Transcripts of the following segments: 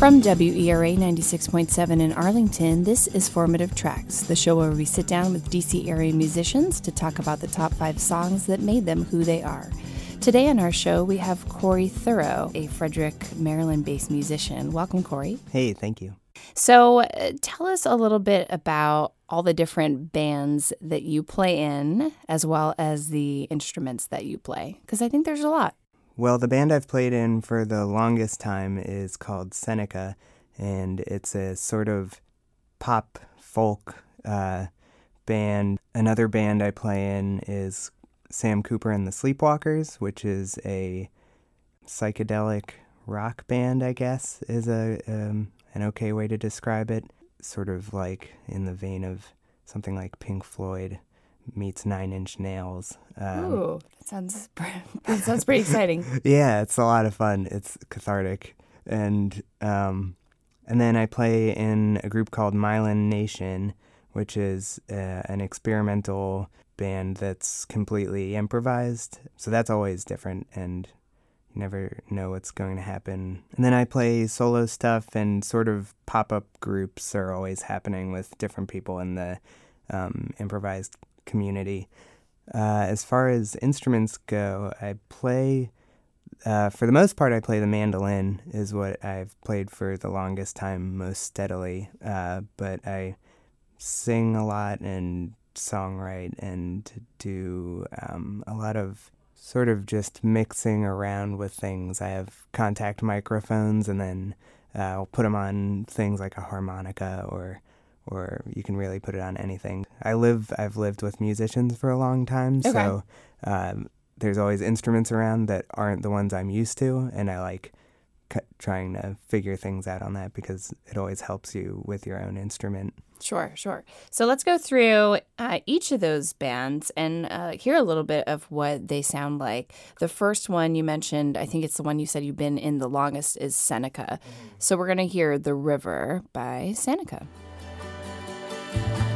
From WERA 96.7 in Arlington, this is Formative Tracks, the show where we sit down with DC area musicians to talk about the top five songs that made them who they are. Today on our show, we have Corey Thuro, a Frederick, Maryland based musician. Welcome, Corey. Hey, thank you. So, uh, tell us a little bit about all the different bands that you play in, as well as the instruments that you play, because I think there's a lot. Well, the band I've played in for the longest time is called Seneca, and it's a sort of pop folk uh, band. Another band I play in is Sam Cooper and the Sleepwalkers, which is a psychedelic rock band, I guess, is a um, an okay way to describe it. Sort of like in the vein of something like Pink Floyd meets Nine Inch Nails. Um, Ooh, that sounds that sounds pretty exciting. yeah, it's a lot of fun. It's cathartic, and um, and then I play in a group called Myelination, which is uh, an experimental band that's completely improvised. So that's always different, and you never know what's going to happen. And then I play solo stuff, and sort of pop up groups are always happening with different people in the um, improvised community. Uh, as far as instruments go, I play, uh, for the most part, I play the mandolin, is what I've played for the longest time, most steadily. Uh, but I sing a lot and songwrite and do um, a lot of sort of just mixing around with things. I have contact microphones and then uh, I'll put them on things like a harmonica or or you can really put it on anything. I live, I've lived with musicians for a long time, okay. so um, there's always instruments around that aren't the ones I'm used to, and I like c- trying to figure things out on that because it always helps you with your own instrument. Sure, sure. So let's go through uh, each of those bands and uh, hear a little bit of what they sound like. The first one you mentioned, I think it's the one you said you've been in the longest, is Seneca. Mm-hmm. So we're going to hear The River by Seneca. Walked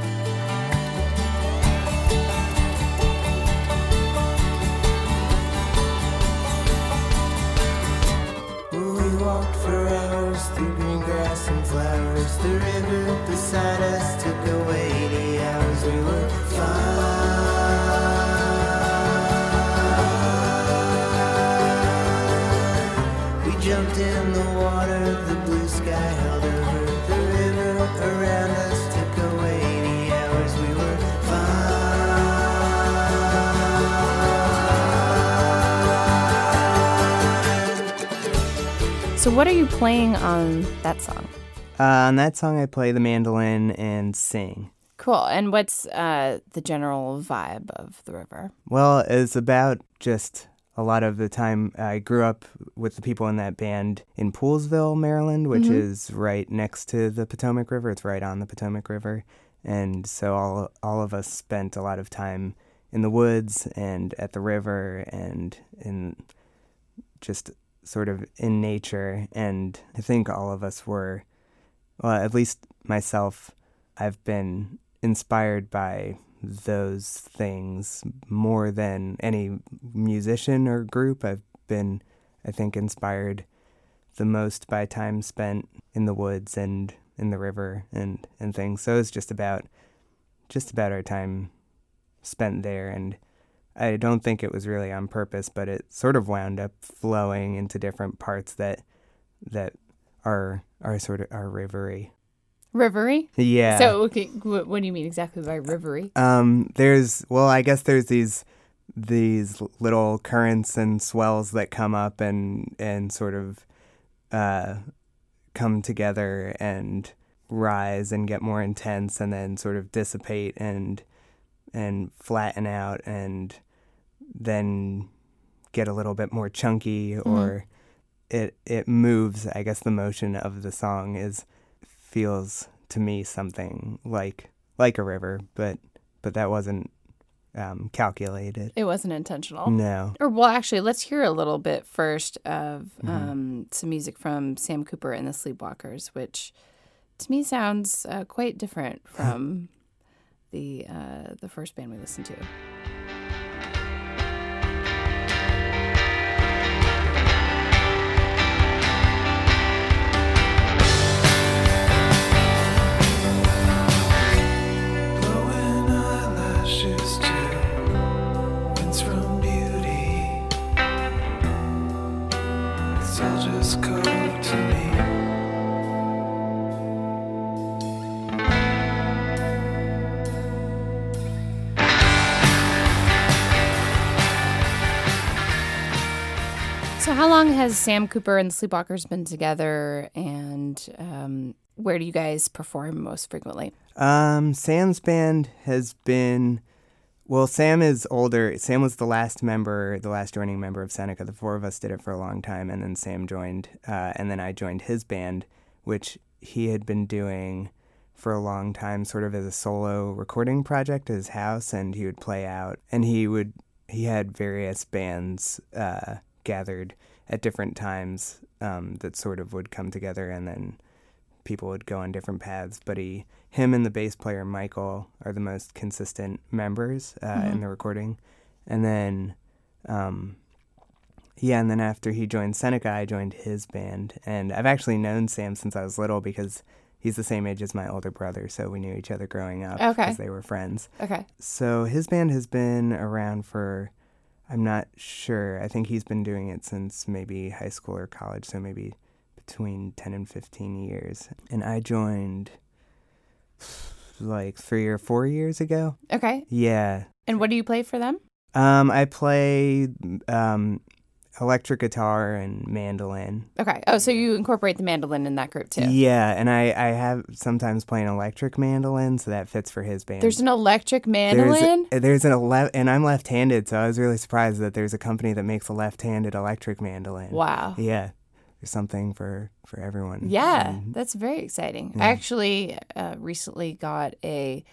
So, what are you playing on that song? Uh, on that song, I play the mandolin and sing. Cool. And what's uh, the general vibe of the river? Well, it's about just a lot of the time I grew up with the people in that band in Poolesville, Maryland, which mm-hmm. is right next to the Potomac River. It's right on the Potomac River. And so all all of us spent a lot of time in the woods and at the river and in just sort of in nature and I think all of us were well, at least myself, I've been inspired by those things more than any musician or group. I've been, I think, inspired the most by time spent in the woods and in the river and, and things. So it's just about just about our time spent there and I don't think it was really on purpose, but it sort of wound up flowing into different parts that that are are sort of are rivery. Rivery? Yeah. So, okay, what, what do you mean exactly by rivery? Um, there's well, I guess there's these these little currents and swells that come up and and sort of uh, come together and rise and get more intense and then sort of dissipate and and flatten out and then get a little bit more chunky mm-hmm. or it it moves i guess the motion of the song is feels to me something like like a river, but but that wasn't um, calculated. It wasn't intentional. No. Or well, actually, let's hear a little bit first of mm-hmm. um, some music from Sam Cooper and the Sleepwalkers, which to me sounds uh, quite different from the uh, the first band we listened to. How long has Sam Cooper and the Sleepwalkers been together, and um, where do you guys perform most frequently? Um, Sam's band has been. Well, Sam is older. Sam was the last member, the last joining member of Seneca. The four of us did it for a long time, and then Sam joined, uh, and then I joined his band, which he had been doing for a long time, sort of as a solo recording project at his house, and he would play out, and he would he had various bands uh, gathered at different times um, that sort of would come together, and then people would go on different paths. But he, him, and the bass player Michael are the most consistent members uh, Mhm. in the recording, and then. Um, yeah, and then after he joined Seneca, I joined his band. And I've actually known Sam since I was little because he's the same age as my older brother, so we knew each other growing up Okay. because they were friends. Okay. So his band has been around for, I'm not sure. I think he's been doing it since maybe high school or college, so maybe between 10 and 15 years. And I joined like three or four years ago. Okay. Yeah. And what do you play for them? Um, I play um, electric guitar and mandolin. Okay. Oh, so you incorporate the mandolin in that group too. Yeah, and I, I have sometimes play an electric mandolin, so that fits for his band. There's an electric mandolin. a- There's an ele- and I'm left-handed, so I was really surprised that there's a company that makes a left-handed electric mandolin. wow. Yeah, there's something for for everyone. Yeah, that's very exciting. Yeah. I actually uh, recently got a.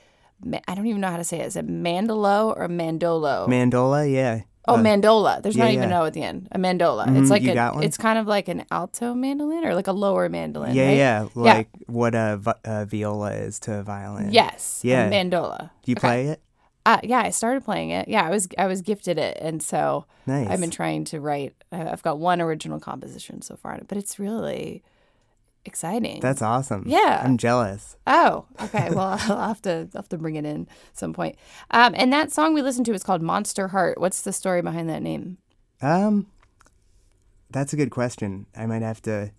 I don't even know how to say it. Is it mandolo or mandolo? mandola. Yeah. Oh, Uh, mandola. There's yeah, not even yeah. no at the end. A mandola. Mhm, it's like you a? It's kind of like an alto mandolin or like a lower mandolin. yeah, right? yeah, like what a, vi- a viola is to a violin. Yes. a Yeah. mandola. Do you Okay. play it? Uh, yeah, I started playing it. Yeah, I was I was gifted it, and so Nice. I've been trying to write. I- I've got one original composition so far, but it's really exciting. That's awesome. Yeah. I'm jealous. Oh, okay. Well, I'll have to I'll have to bring it in some point. Um, and that song we listened to is called Monster Heart. What's the story behind that name? Um, that's a good question. I might have to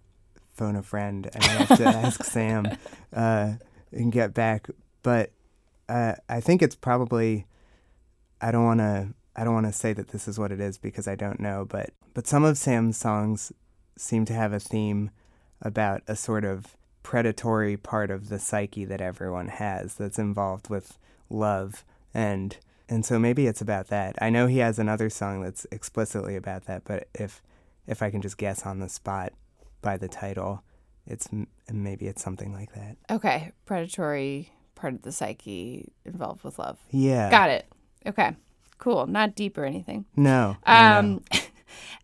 phone a friend. I might have to ask Sam uh, and get back. But uh, I think it's probably. I don't want to. I don't want to say that this is what it is because I don't know. But but some of Sam's songs seem to have a theme about a sort of predatory part of the psyche that everyone has that's involved with love and and so maybe it's about that. I know he has another song that's explicitly about that, but if if I can just guess on the spot by the title, it's maybe it's something like that. Okay, predatory part of the psyche involved with love. Yeah. Got it. Okay, cool. Not deep or anything. No. no, um, no.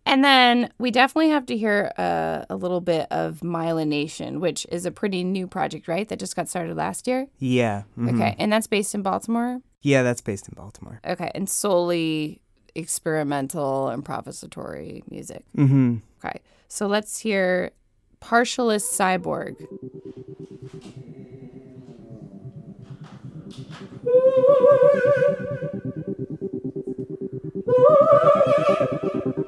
And then we definitely have to hear uh, a little bit of Myelination, which is a pretty new project, right? That just got started last year. Yeah. mhm. Okay, and that's based in Baltimore. Yeah, that's based in Baltimore. Okay, and solely experimental improvisatory music. Mm-hmm. Okay, so let's hear Partialist Cyborg.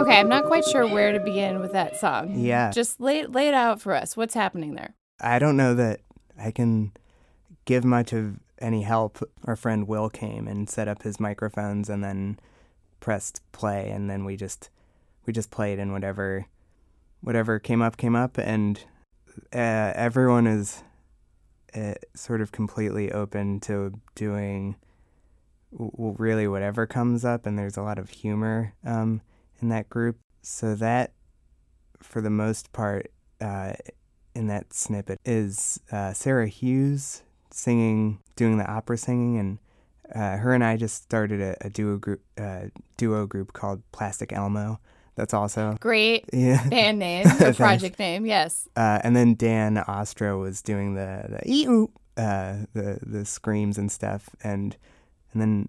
Okay, I'm not quite sure where to begin with that song. Yeah. Just lay, lay it out for us. What's happening there? I don't know that I can give much of any help. Our friend Will came and set up his microphones and then pressed play and then we just we just played and whatever whatever came up came up and uh, everyone is uh, sort of completely open to doing w- really whatever comes up and there's a lot of humor um, in that group. So that for the most part uh, in that snippet is uh, Sarah Hughes singing, doing the opera singing, and uh, her and I just started a, a duo group, uh, duo group called Plastic Elmo. That's also Great yeah. band name, or project name. Yes. Uh, and then Dan Ostro was doing the the uh, the the screams and stuff, and and then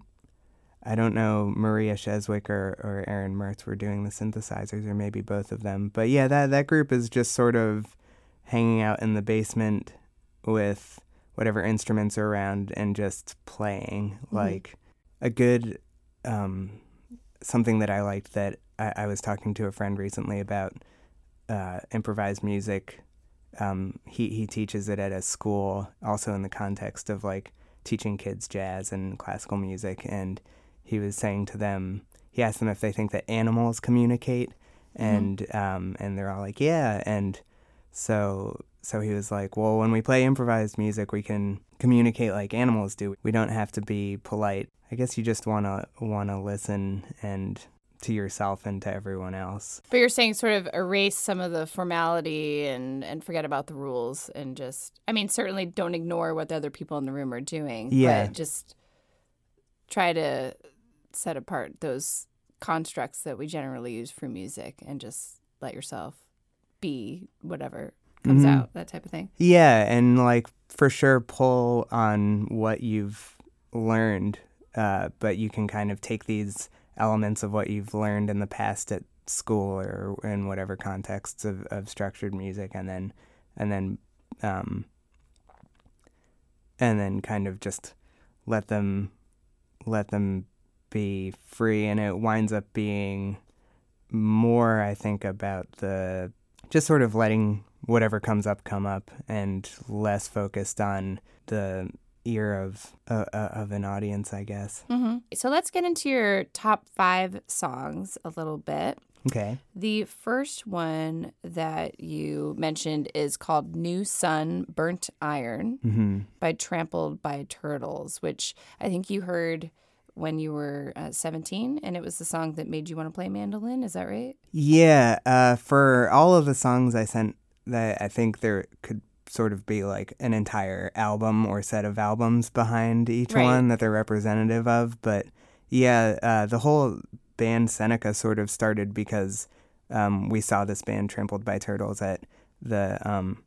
I don't know Maria Sheswick or, or Aaron Mertz were doing the synthesizers, or maybe both of them. But yeah, that that group is just sort of hanging out in the basement with whatever instruments are around and just playing. Like a good um, something that I liked that I, I, was talking to a friend recently about uh, improvised music. Um, he he teaches it at a school, also in the context of like teaching kids jazz and classical music, and he was saying to them, he asked them if they think that animals communicate, mm-hmm. and mm-hmm. um, and they're all like, yeah, and so so he was like, well, when we play improvised music, we can communicate like animals do. We don't have to be polite. I guess you just want to want to listen and to yourself and to everyone else. But you're saying sort of erase some of the formality and and forget about the rules and just I mean certainly don't ignore what the other people in the room are doing, yeah. but just try to set apart those constructs that we generally use for music and just let yourself be whatever comes mm-hmm. out, that type of thing. Yeah, and like for sure pull on what you've learned, uh, but you can kind of take these elements of what you've learned in the past at school or in whatever contexts of, of structured music and then and then um, and then kind of just let them let them be free and it winds up being more I think about the just sort of letting whatever comes up come up and less focused on the ear of uh, uh, of an audience, I guess. Mm-hmm. So let's get into your top five songs a little bit. Okay. The first one that you mentioned is called New Sun Burnt Iron mm-hmm. by Trampled by Turtles, which I think you heard when you were uh, 17 and it was the song that made you want to play mandolin is that right yeah uh, for all of the songs i sent that i think there could sort of be like an entire album or set of albums behind each right. one that they're representative of but yeah uh, the whole band seneca sort of started because um, we saw this band trampled by turtles at the um,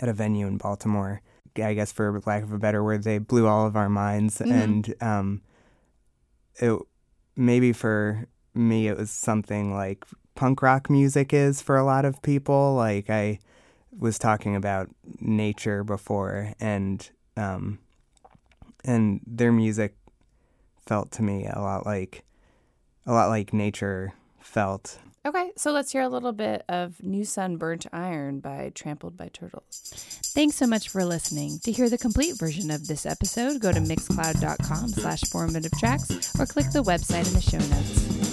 at a venue in baltimore I guess for lack of a better word, they blew all of our minds, mm-hmm. and um, it maybe for me it was something like punk rock music is for a lot of people. Like I was talking about nature before, and um, and their music felt to me a lot like a lot like nature felt Okay, so let's hear a little bit of New Sun Burnt Iron by Trampled by Turtles. Thanks so much for listening. To hear the complete version of this episode, go to mixcloud.com slash formative tracks or click the website in the show notes.